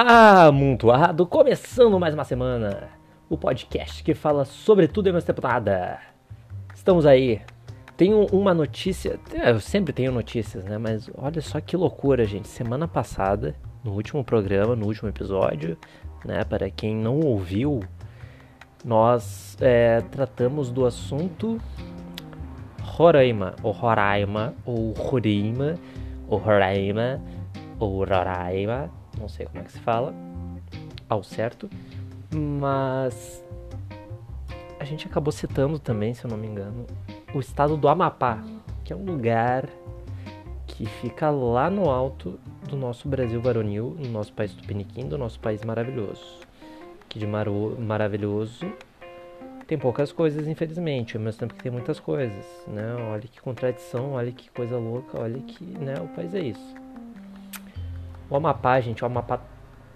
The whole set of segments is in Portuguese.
Amontoado, começando mais uma semana. O podcast que fala sobre tudo e mais tempo nada. Estamos aí. Tenho uma notícia. é, Eu sempre tenho notícias, né? Mas olha só que loucura, gente. Semana passada, no último programa, no último episódio, né? Para quem não ouviu, nós é, tratamos do assunto Roraima, ou Roraima, ou Roraima, ou Roraima, ou Roraima, não sei como é que se fala ao certo, mas a gente acabou citando também, se eu não me engano, o estado do Amapá, que é um lugar que fica lá no alto do nosso Brasil varonil, no nosso país tupiniquim, do nosso país maravilhoso. Que de maro- maravilhoso tem poucas coisas, infelizmente, ao mesmo tempo que tem muitas coisas, né? Olha que contradição, olha que coisa louca, olha que, né, o país é isso. O Amapá, gente, o Amapá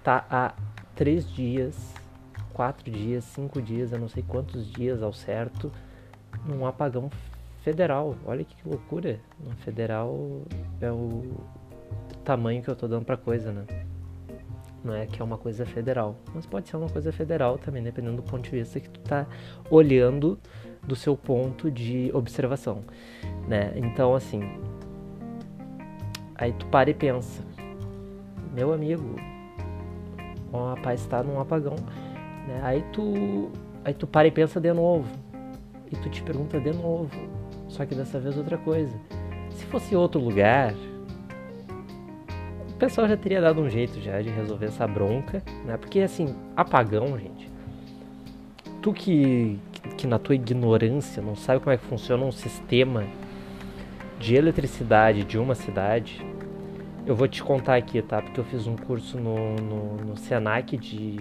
tá há três dias, quatro dias, cinco dias, eu não sei quantos dias ao certo, num apagão federal. Olha que loucura. No federal é o tamanho que eu tô dando pra coisa, né? Não é que é uma coisa federal, mas pode ser uma coisa federal também, dependendo do ponto de vista que tu tá olhando do seu ponto de observação, né? Então, assim, aí tu para e pensa, meu amigo, o rapaz está num apagão, né? Aí tu, aí tu para e pensa de novo, e tu te pergunta de novo, só que dessa vez outra coisa. Se fosse outro lugar, o pessoal já teria dado um jeito já de resolver essa bronca, né? Porque assim, apagão, gente. Tu que, que na tua ignorância não sabe como é que funciona um sistema de eletricidade de uma cidade, eu vou te contar aqui, tá? Porque eu fiz um curso no, no, no Senac de,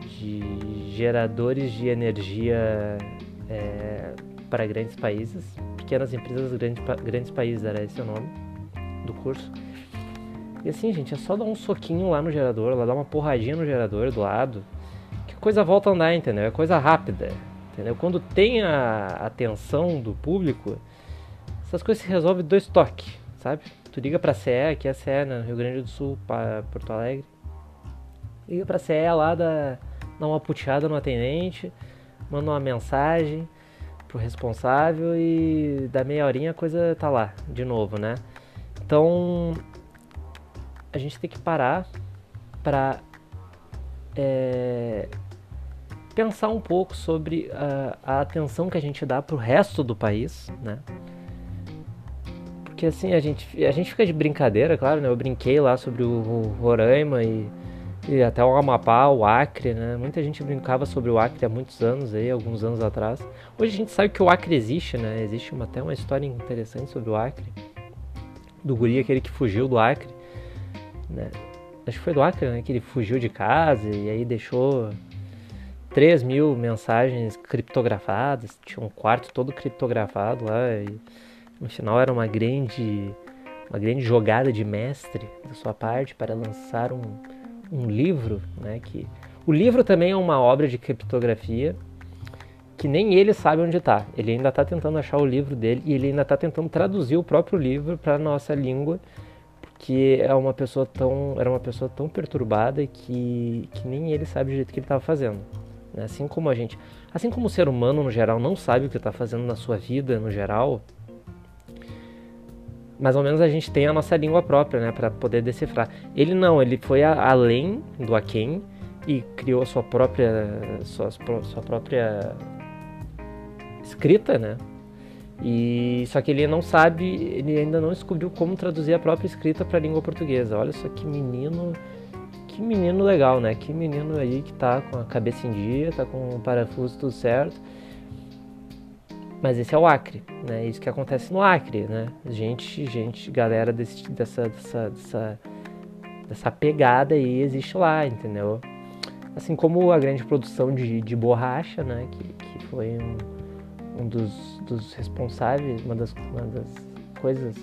de geradores de energia é, para grandes países, pequenas empresas, grandes, grandes países, era esse o nome do curso. E assim, gente, é só dar um soquinho lá no gerador, lá dar uma porradinha no gerador do lado, que a coisa volta a andar, entendeu? É coisa rápida, entendeu? Quando tem a atenção do público, essas coisas se resolvem dois toques, sabe? Tu liga pra CE, aqui é CE, né, Rio Grande do Sul, Porto Alegre. Liga pra CE lá, dá, dá uma puteada no atendente, manda uma mensagem pro responsável e da meia horinha a coisa tá lá, de novo, né? Então, a gente tem que parar pra é, pensar um pouco sobre a, a atenção que a gente dá pro resto do país, né? Porque assim, a gente, a gente fica de brincadeira, claro, né? Eu brinquei lá sobre o, Roraima e, e até o Amapá, o Acre, né? Muita gente brincava sobre o Acre há muitos anos aí, alguns anos atrás. Hoje a gente sabe que o Acre existe, né? Existe uma, até uma história interessante sobre o Acre. Do guri, aquele que fugiu do Acre, né? Acho que foi do Acre, né? Que ele fugiu de casa e aí deixou 3 mil mensagens criptografadas. Tinha um quarto todo criptografado lá e no final era uma grande, uma grande jogada de mestre da sua parte para lançar um, um livro, né? Que o livro também é uma obra de criptografia que nem ele sabe onde está. Ele ainda está tentando achar o livro dele e ele ainda está tentando traduzir o próprio livro para nossa língua, porque é uma pessoa tão, era uma pessoa tão perturbada que, que nem ele sabe o jeito que ele estava fazendo. né? Assim como a gente, assim como o ser humano no geral não sabe o que está fazendo na sua vida no geral, mais ou menos a gente tem a nossa língua própria, né, para poder decifrar. Ele não, ele foi a, além do Aken e criou a sua própria sua, sua própria escrita, né? E só que ele não sabe, ele ainda não descobriu como traduzir a própria escrita para a língua portuguesa. Olha só que menino, que menino legal, né? Que menino aí que tá com a cabeça em dia, tá com o parafuso tudo certo. Mas esse é o Acre, né? Isso que acontece no Acre, né? Gente, gente, galera desse, dessa, dessa, dessa, dessa pegada aí existe lá, entendeu? Assim como a grande produção de, de borracha, né? Que, que foi um, um dos, dos responsáveis, uma das, uma das coisas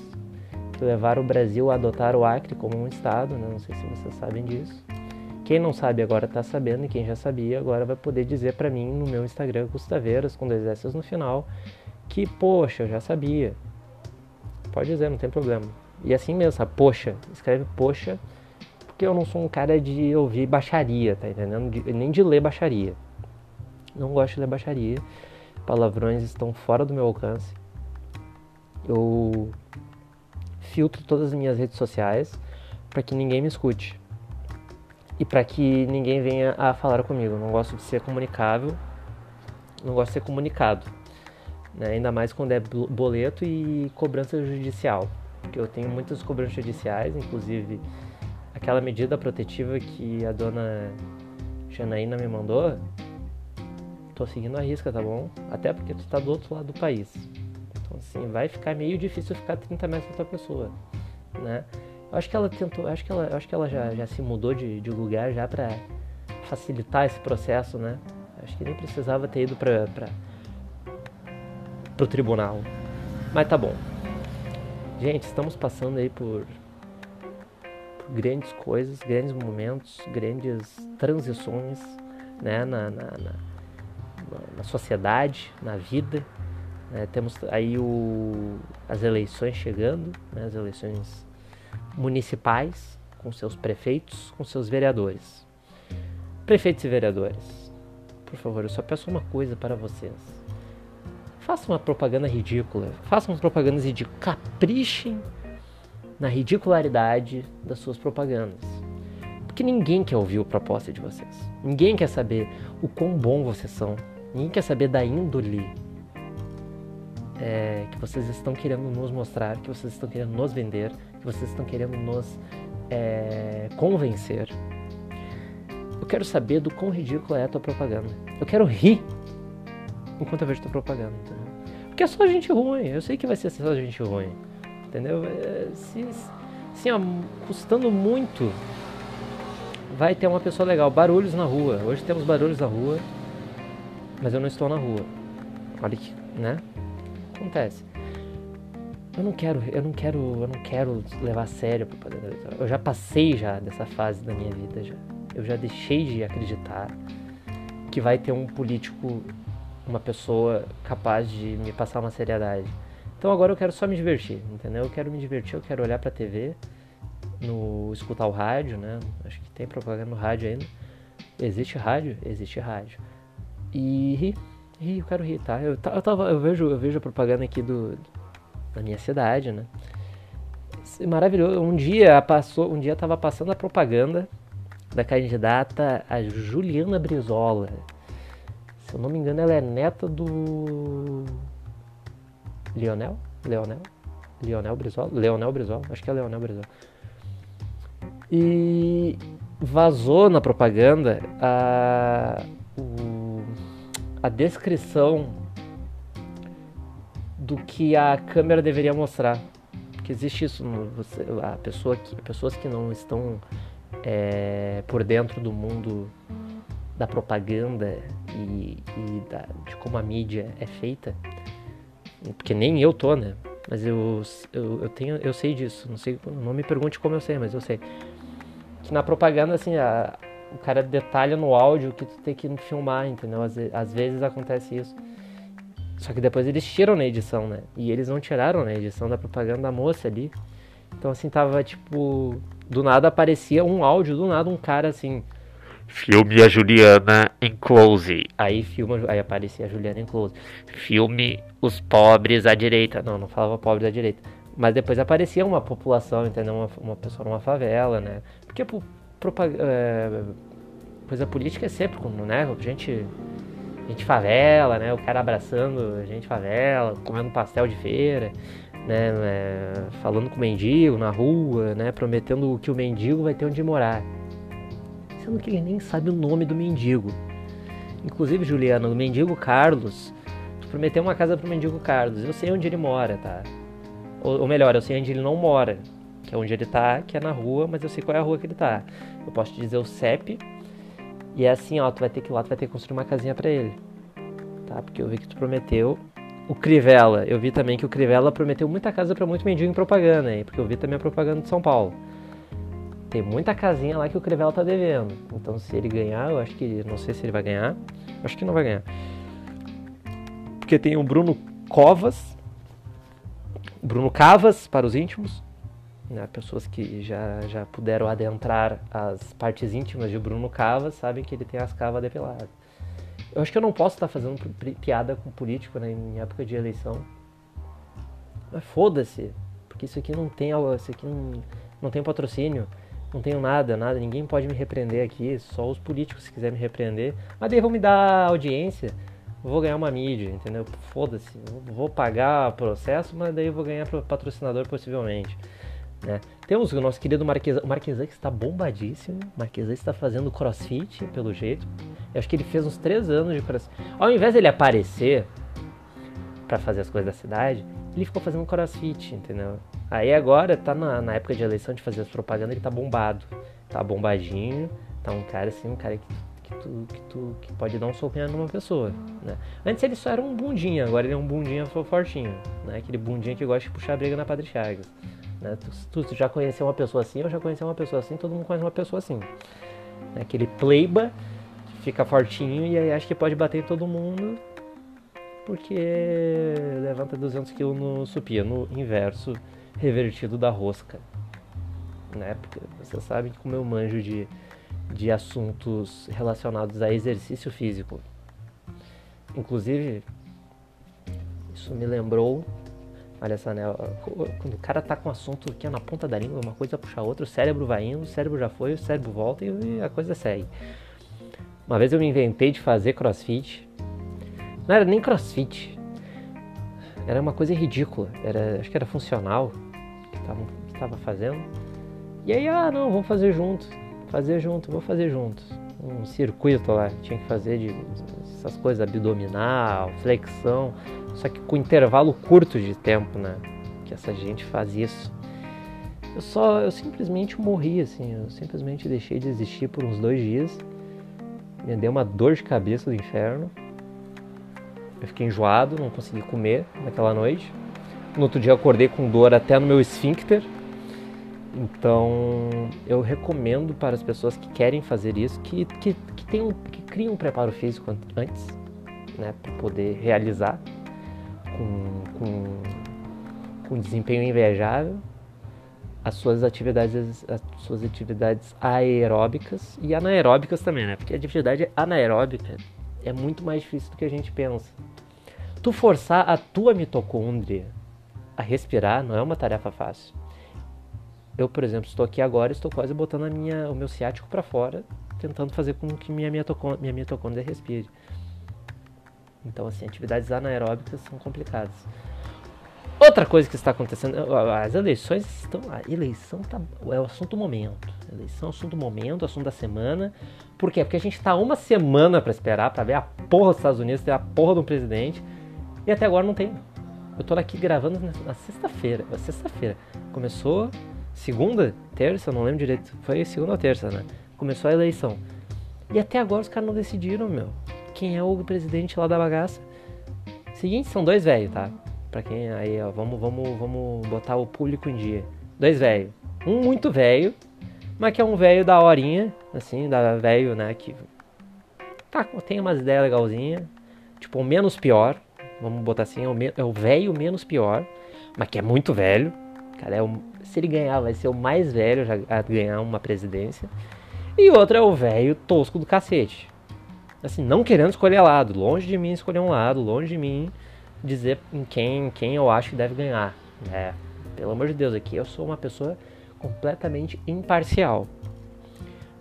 que levaram o Brasil a adotar o Acre como um estado, né? Não sei se vocês sabem disso. Quem não sabe agora tá sabendo e quem já sabia agora vai poder dizer para mim no meu Instagram Gustaveiras com dois S no final que poxa, eu já sabia. Pode dizer, não tem problema. E assim mesmo, sabe? poxa, escreve poxa, porque eu não sou um cara de ouvir baixaria, tá entendendo? De, nem de ler baixaria. Não gosto de ler baixaria. Palavrões estão fora do meu alcance. Eu filtro todas as minhas redes sociais para que ninguém me escute e para que ninguém venha a falar comigo. Não gosto de ser comunicável, não gosto de ser comunicado, né? ainda mais quando é boleto e cobrança judicial, porque eu tenho muitas cobranças judiciais, inclusive aquela medida protetiva que a dona Janaína me mandou. Tô seguindo a risca, tá bom? Até porque tu tá do outro lado do país. Então assim, vai ficar meio difícil ficar 30 metros da tua pessoa, né? Acho que ela tentou, acho que ela, acho que ela já, já se mudou de, de lugar já para facilitar esse processo, né? Acho que nem precisava ter ido para para pro tribunal. Mas tá bom. Gente, estamos passando aí por, por grandes coisas, grandes momentos, grandes transições, né, na, na, na, na sociedade, na vida. Né? Temos aí o, as eleições chegando, né, as eleições municipais, com seus prefeitos, com seus vereadores. Prefeitos e vereadores, por favor, eu só peço uma coisa para vocês. Façam uma propaganda ridícula, façam propagandas ridículas, caprichem na ridicularidade das suas propagandas. Porque ninguém quer ouvir a proposta de vocês. Ninguém quer saber o quão bom vocês são. Ninguém quer saber da índole é, que vocês estão querendo nos mostrar, que vocês estão querendo nos vender, que vocês estão querendo nos é, convencer. Eu quero saber do quão ridícula é a tua propaganda. Eu quero rir enquanto eu vejo tua propaganda. Entendeu? Porque é só gente ruim. Eu sei que vai ser só gente ruim. Entendeu? É, se, assim, ó, custando muito, vai ter uma pessoa legal. Barulhos na rua. Hoje temos barulhos na rua, mas eu não estou na rua. Olha que, né? Acontece eu não quero, eu não quero, eu não quero levar a sério a propaganda eleitoral. Eu já passei já dessa fase da minha vida já. Eu já deixei de acreditar que vai ter um político, uma pessoa capaz de me passar uma seriedade. Então agora eu quero só me divertir, entendeu? Eu quero me divertir, eu quero olhar pra TV, no escutar o rádio, né? Acho que tem propaganda no rádio ainda. Existe rádio? Existe rádio. E rir, eu quero rir, tá? Eu, eu, tava, eu, vejo, eu vejo a propaganda aqui do, na minha cidade, né? Maravilhoso. Um dia passou, um dia estava passando a propaganda da candidata a Juliana Brizola. Se eu não me engano, ela é neta do Leonel, Leonel, Leonel Brizola, Leonel Brizola, acho que é Leonel Brizola. E vazou na propaganda a, a descrição do que a câmera deveria mostrar. Porque existe isso, você, a pessoa que, pessoas que não estão é, por dentro do mundo da propaganda e, e da, de como a mídia é feita, porque nem eu tô, né? Mas eu, eu, eu, tenho, eu sei disso, não sei, não me pergunte como eu sei, mas eu sei. Que na propaganda, assim, a, o cara detalha no áudio que tu tem que filmar, entendeu? Às, às vezes acontece isso. Só que depois eles tiram na edição, né? E eles não tiraram na edição da propaganda da moça ali. Então assim tava tipo. Do nada aparecia um áudio, do nada um cara assim. Filme a Juliana em close. Aí filma, aí aparecia a Juliana em close. Filme os pobres à direita. Não, não falava pobres à direita. Mas depois aparecia uma população, entendeu? Uma, uma pessoa numa favela, né? Porque é, coisa política é sempre né? Gente gente favela, né? O cara abraçando gente favela, comendo pastel de feira, né? É, falando com o mendigo na rua, né? Prometendo que o mendigo vai ter onde morar. Sendo que ele nem sabe o nome do mendigo. Inclusive, Juliana, o mendigo Carlos, tu prometeu uma casa pro mendigo Carlos. Eu sei onde ele mora, tá? Ou, ou melhor, eu sei onde ele não mora. Que é onde ele tá, que é na rua, mas eu sei qual é a rua que ele tá. Eu posso te dizer o CEP, e é assim, ó, tu vai ter que ir lá, tu vai ter que construir uma casinha para ele. Tá? Porque eu vi que tu prometeu. O Crivella, eu vi também que o Crivella prometeu muita casa para muito mendigo em propaganda, aí, porque eu vi também a propaganda de São Paulo. Tem muita casinha lá que o Crivella tá devendo. Então, se ele ganhar, eu acho que. Não sei se ele vai ganhar. Acho que não vai ganhar. Porque tem o Bruno Covas. Bruno Cavas, para os íntimos. Né? Pessoas que já, já puderam adentrar as partes íntimas de Bruno Cava sabem que ele tem as cavas depeladas. Eu acho que eu não posso estar fazendo piada com político né, em época de eleição. Mas foda-se, porque isso aqui não tem isso aqui não, não tem patrocínio, não tenho nada, nada, ninguém pode me repreender aqui, só os políticos se quiserem me repreender. Mas daí vão me dar audiência, vou ganhar uma mídia, entendeu? Foda-se, vou pagar processo, mas daí vou ganhar patrocinador possivelmente. Né? Temos o nosso querido Marquesa, o que está bombadíssimo. O Marquesan está fazendo crossfit, pelo jeito. Eu acho que ele fez uns três anos de crossfit. Ao invés dele aparecer para fazer as coisas da cidade, ele ficou fazendo crossfit, entendeu? Aí agora tá na, na época de eleição de fazer as propagandas, ele tá bombado. Tá bombadinho, tá um cara assim, um cara que, que, tu, que, tu, que pode dar um soquinho numa pessoa, né? Antes ele só era um bundinha, agora ele é um bundinha fortinho, né? Aquele bundinha que gosta de puxar briga na Padre Chagas. Né? Tu, tu, já conheceu uma pessoa assim, eu já conheci uma pessoa assim, todo mundo conhece uma pessoa assim. Né? Aquele pleiba que fica fortinho e aí acha que pode bater em todo mundo porque levanta 200 kg no supino inverso revertido da rosca. Né? Porque você sabe que como eu manjo de, de assuntos relacionados a exercício físico. Inclusive, isso me lembrou Olha só, né? Quando o cara tá com um assunto que é na ponta da língua, uma coisa puxa a outra, o cérebro vai indo, o cérebro já foi, o cérebro volta e a coisa segue. Uma vez eu me inventei de fazer crossfit. Não era nem crossfit. Era uma coisa ridícula. Era, acho que era funcional que estava fazendo. E aí, ah, não, vamos fazer junto. Fazer junto, vou fazer junto. Um circuito lá, tinha que fazer de essas coisas abdominal, flexão. Só que com intervalo curto de tempo, né? Que essa gente faz isso. Eu só, eu simplesmente morri, assim. Eu simplesmente deixei de existir por uns dois dias. Me deu uma dor de cabeça do inferno. Eu fiquei enjoado, não consegui comer naquela noite. No outro dia eu acordei com dor até no meu esfíncter. Então eu recomendo para as pessoas que querem fazer isso que, que, que, tenham, que criem um preparo físico antes, né, para poder realizar com, com, com desempenho invejável as suas atividades as suas atividades aeróbicas e anaeróbicas também, né? Porque a atividade anaeróbica é muito mais difícil do que a gente pensa. Tu forçar a tua mitocôndria a respirar não é uma tarefa fácil. Eu, por exemplo, estou aqui agora, estou quase botando minha, o meu ciático para fora, tentando fazer com que minha mitocôndria, minha mitocôndria respire. Então, assim, atividades anaeróbicas são complicadas. Outra coisa que está acontecendo, as eleições estão. A eleição tá, é o assunto do momento. Eleição é o assunto do momento, assunto da semana. Por quê? Porque a gente está uma semana para esperar para ver a porra dos Estados Unidos, ter a porra do presidente. E até agora não tem. Eu tô aqui gravando na sexta-feira. Sexta-feira. Começou segunda, terça, não lembro direito. Foi segunda ou terça, né? Começou a eleição. E até agora os caras não decidiram, meu quem é o presidente lá da bagaça. Seguinte, são dois velhos, tá? Pra quem aí, ó, vamos, vamos, vamos botar o público em dia. Dois velhos. Um muito velho, mas que é um velho da horinha, assim, da velho, né, que tá, tem umas ideias legalzinhas, tipo, o menos pior, vamos botar assim, é o, é o velho menos pior, mas que é muito velho. Cara, é o, se ele ganhar, vai ser o mais velho a ganhar uma presidência. E outro é o velho tosco do cacete assim, não querendo escolher lado, longe de mim escolher um lado, longe de mim dizer em quem, quem eu acho que deve ganhar. É, pelo amor de Deus, aqui eu sou uma pessoa completamente imparcial.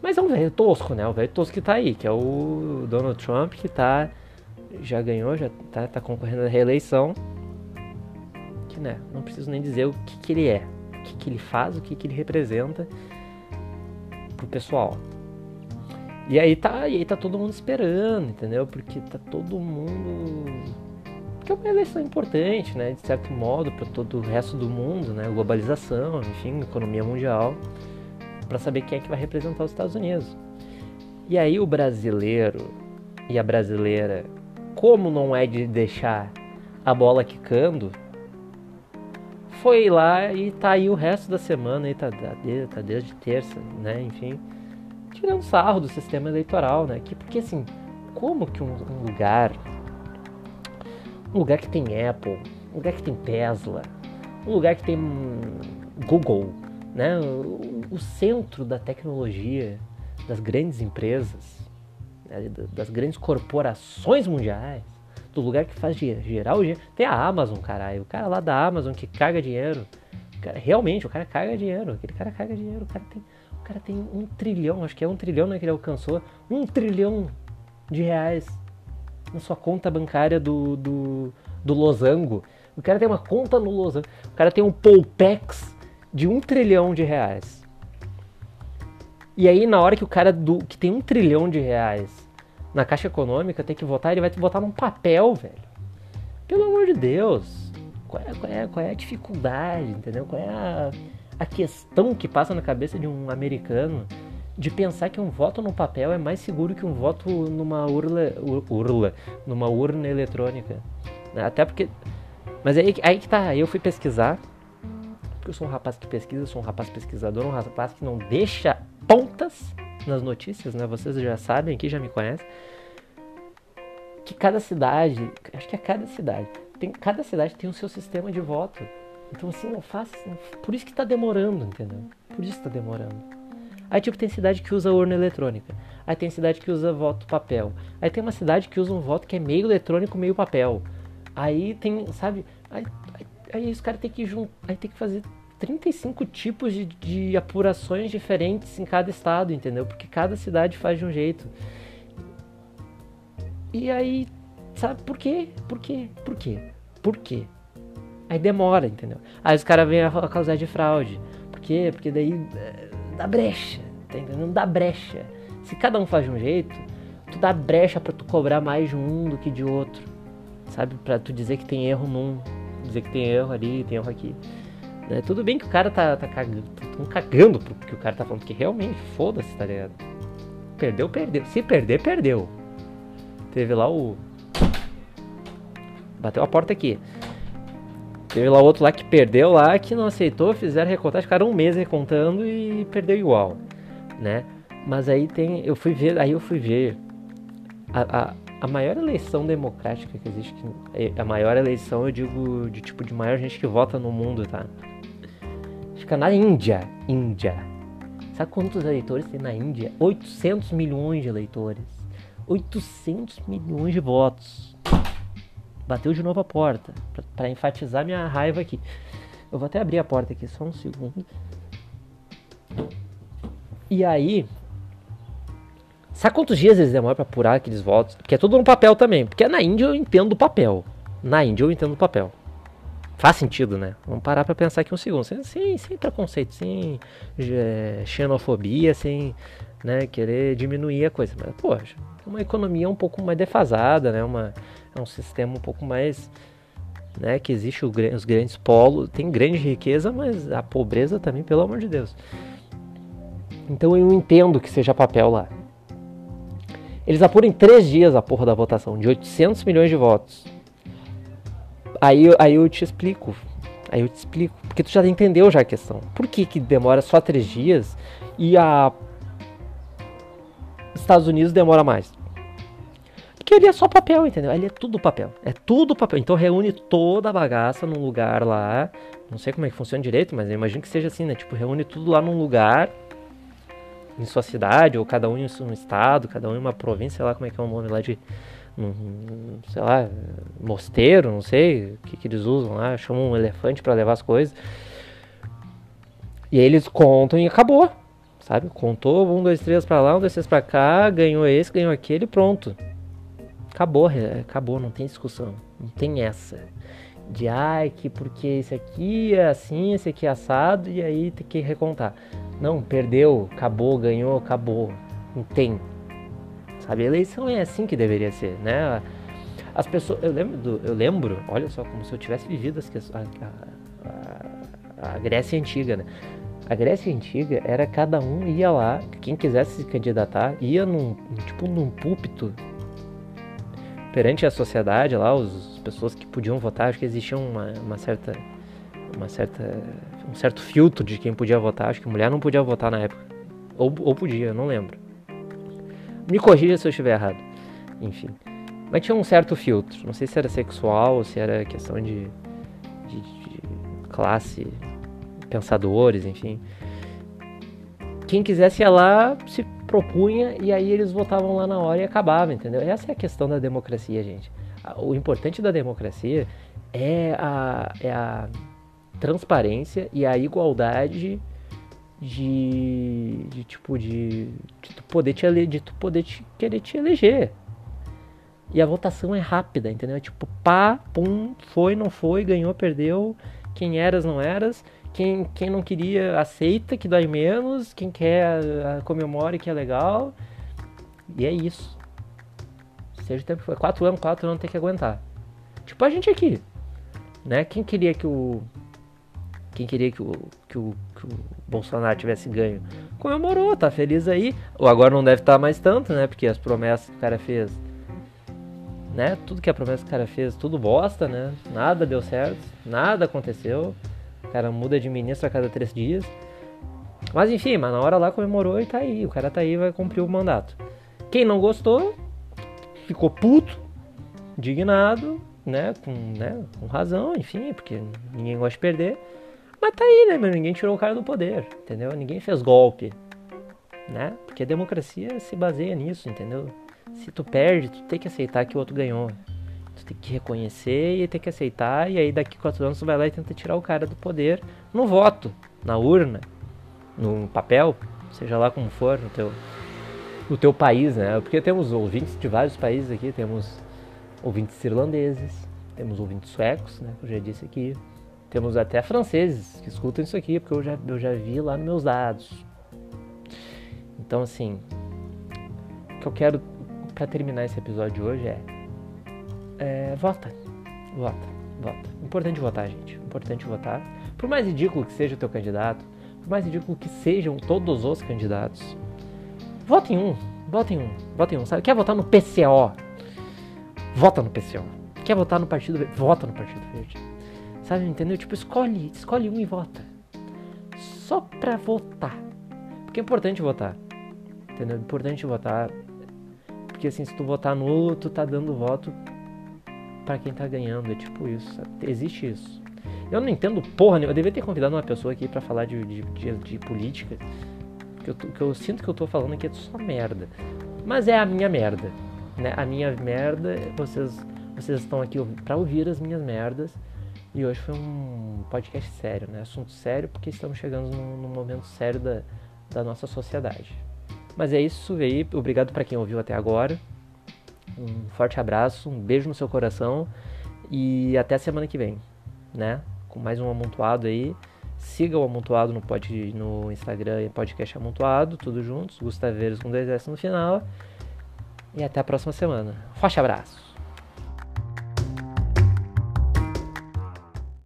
Mas é um velho tosco, né? O velho tosco que tá aí, que é o Donald Trump, que tá. Já ganhou, já tá, tá concorrendo à reeleição. Que, né? Não preciso nem dizer o que, que ele é, que, que ele faz, o que, que ele representa pro pessoal. E aí tá, e aí tá todo mundo esperando, entendeu? Porque tá todo mundo. Porque é uma eleição importante, né? De certo modo, para todo o resto do mundo, né? Globalização, enfim, economia mundial, para saber quem é que vai representar os Estados Unidos. E aí o brasileiro e a brasileira, como não é de deixar a bola quicando, foi lá e tá aí o resto da semana, aí tá, tá desde terça, né? Enfim tirando sarro do sistema eleitoral, né? Que, porque assim, como que um, um lugar, um lugar que tem Apple, um lugar que tem Tesla, um lugar que tem Google, né? O, o centro da tecnologia, das grandes empresas, né? das grandes corporações mundiais, do lugar que faz gerar o dinheiro. Tem a Amazon, caralho. O cara lá da Amazon que caga dinheiro. Cara, realmente, o cara caga dinheiro. Aquele cara caga dinheiro. O cara tem, o cara tem um trilhão, acho que é um trilhão né, que ele alcançou. Um trilhão de reais na sua conta bancária do, do, do Losango. O cara tem uma conta no Losango. O cara tem um Polpex de um trilhão de reais. E aí, na hora que o cara do, que tem um trilhão de reais na Caixa Econômica tem que votar, ele vai te botar num papel, velho. Pelo amor de Deus. Qual é, qual é, qual é a dificuldade, entendeu? Qual é a, a questão que passa na cabeça de um americano de pensar que um voto no papel é mais seguro que um voto numa urla, urla numa urna eletrônica. Até porque. Mas aí, aí que tá, eu fui pesquisar. Porque eu sou um rapaz que pesquisa, eu sou um rapaz pesquisador, um rapaz que não deixa pontas nas notícias, né? Vocês já sabem aqui, já me conhecem. Que cada cidade, acho que é cada cidade, tem, cada cidade tem o seu sistema de voto. Então assim, não faz. Por isso que tá demorando, entendeu? Por isso que tá demorando. Aí, tipo, tem cidade que usa urna eletrônica. Aí tem cidade que usa voto papel. Aí tem uma cidade que usa um voto que é meio eletrônico, meio papel. Aí tem, sabe? Aí, aí, aí os caras tem que juntar. Aí tem que fazer 35 tipos de, de apurações diferentes em cada estado, entendeu? Porque cada cidade faz de um jeito. E aí, sabe por quê? Por quê? Por quê? Por quê? Aí demora, entendeu? Aí os caras vêm a causar de fraude. Por quê? Porque daí é, dá brecha, tá entendendo? Dá brecha. Se cada um faz de um jeito, tu dá brecha para tu cobrar mais de um do que de outro. Sabe? Pra tu dizer que tem erro num, dizer que tem erro ali, tem erro aqui. É, tudo bem que o cara tá, tá cagando, tão cagando pro que o cara tá falando, porque realmente, foda-se, tá ligado? Perdeu, perdeu. Se perder, perdeu. Teve lá o. Bateu a porta aqui. Teve lá outro lá que perdeu lá, que não aceitou, fizeram recontagem, ficaram um mês recontando e perdeu igual, né? Mas aí tem, eu fui ver, aí eu fui ver a, a, a maior eleição democrática que existe, é, a maior eleição eu digo de tipo de maior gente que vota no mundo, tá? Fica na Índia, Índia. Sabe quantos eleitores tem na Índia? 800 milhões de eleitores. 800 milhões de votos. Bateu de novo a porta. para enfatizar minha raiva aqui. Eu vou até abrir a porta aqui, só um segundo. E aí. Sabe quantos dias eles demoram pra apurar aqueles votos? Porque é tudo no papel também. Porque na Índia eu entendo o papel. Na Índia eu entendo o papel. Faz sentido, né? Vamos parar pra pensar aqui um segundo. Sem, sem, sem preconceito, sem é, xenofobia, sem né, querer diminuir a coisa. Mas, poxa, uma economia um pouco mais defasada, né? Uma, é um sistema um pouco mais. Né, que existe o, os grandes polos, tem grande riqueza, mas a pobreza também, pelo amor de Deus. Então eu entendo que seja papel lá. Eles apuram em três dias a porra da votação, de 800 milhões de votos. Aí, aí eu te explico. Aí eu te explico. Porque tu já entendeu já a questão. Por que, que demora só três dias e a Estados Unidos demora mais? Porque ele é só papel, entendeu? Ele é tudo papel. É tudo papel. Então reúne toda a bagaça num lugar lá. Não sei como é que funciona direito, mas eu imagino que seja assim, né? Tipo, reúne tudo lá num lugar. Em sua cidade, ou cada um em um estado, cada um em uma província, sei lá como é que é o nome lá de sei lá, mosteiro, não sei o que, que eles usam lá, chamam um elefante para levar as coisas. E eles contam e acabou, sabe? Contou um, dois, três para lá, um, dois, três para cá, ganhou esse, ganhou aquele, pronto. Acabou, acabou, não tem discussão, não tem essa. De ai, que porque esse aqui é assim, esse aqui é assado, e aí tem que recontar. Não, perdeu, acabou, ganhou, acabou. Não tem. Sabe, a eleição é assim que deveria ser, né? As pessoas, eu lembro, do, eu lembro, olha só, como se eu tivesse vivido as a, a, a Grécia Antiga, né? A Grécia Antiga era cada um ia lá, quem quisesse se candidatar, ia num, tipo num púlpito perante a sociedade lá, as pessoas que podiam votar, acho que existia uma, uma certa uma certa um certo filtro de quem podia votar, acho que mulher não podia votar na época. Ou, ou podia, não lembro. Me corrija se eu estiver errado. Enfim. Mas tinha um certo filtro. Não sei se era sexual se era questão de, de, de classe, pensadores, enfim. Quem quisesse ia lá, se propunha e aí eles votavam lá na hora e acabava, entendeu? Essa é a questão da democracia, gente. O importante da democracia é a, é a transparência e a igualdade de, de tipo de, de tu poder te de tu poder te, querer te eleger. E a votação é rápida, entendeu? É tipo, pá, pum, foi, não foi, ganhou, perdeu, quem eras, não eras, quem, quem não queria aceita que dói menos, quem quer comemora que é legal. E é isso. Seja o tempo que foi. Quatro anos, quatro anos tem que aguentar. Tipo a gente aqui. Né? Quem queria que o. Quem queria que o, que o, que o Bolsonaro tivesse ganho? Comemorou, tá feliz aí. Ou agora não deve estar tá mais tanto, né? Porque as promessas que o cara fez. Né? Tudo que a promessa que o cara fez, tudo bosta, né? Nada deu certo, nada aconteceu. O cara muda de ministro a cada três dias. Mas enfim, mas na hora lá comemorou e tá aí. O cara tá aí vai cumprir o mandato. Quem não gostou, ficou puto, indignado, né? Com, né? com razão, enfim, porque ninguém gosta de perder. Mas tá aí, né, meu? Ninguém tirou o cara do poder, entendeu? Ninguém fez golpe, né? Porque a democracia se baseia nisso, entendeu? Se tu perde, tu tem que aceitar que o outro ganhou. Tu tem que reconhecer e tem que aceitar, e aí daqui quatro anos tu vai lá e tenta tirar o cara do poder no voto, na urna, no papel, seja lá como for, no teu, no teu país, né? Porque temos ouvintes de vários países aqui, temos ouvintes irlandeses, temos ouvintes suecos, né? Que eu já disse aqui. Temos até franceses que escutam isso aqui, porque eu já, eu já vi lá nos meus dados. Então, assim, o que eu quero para terminar esse episódio de hoje é, é vota, vota, vota. Importante votar, gente. Importante votar. Por mais ridículo que seja o teu candidato, por mais ridículo que sejam todos os candidatos, Vota em um. Vota em um. Vota em um. Sabe? Quer votar no PCO? Vota no PCO. Quer votar no Partido Verde? Vota no Partido Verde. Sabe, entendeu? Tipo, escolhe, escolhe um e vota. Só pra votar. Porque é importante votar. Entendeu? É importante votar. Porque assim, se tu votar no tu tá dando voto para quem tá ganhando. É tipo isso. Existe isso. Eu não entendo porra nenhuma. Eu deveria ter convidado uma pessoa aqui para falar de, de, de, de política que eu, que eu sinto que eu tô falando aqui é só merda. Mas é a minha merda. Né? A minha merda, vocês, vocês estão aqui para ouvir as minhas merdas. E hoje foi um podcast sério, né? Assunto sério, porque estamos chegando num, num momento sério da, da nossa sociedade. Mas é isso aí. Obrigado para quem ouviu até agora. Um forte abraço, um beijo no seu coração e até semana que vem, né? Com mais um amontoado aí. Siga o Amontoado no, pod, no Instagram, podcast Amontoado, tudo juntos. Gustaveiros com dois S no final. E até a próxima semana. Forte abraço!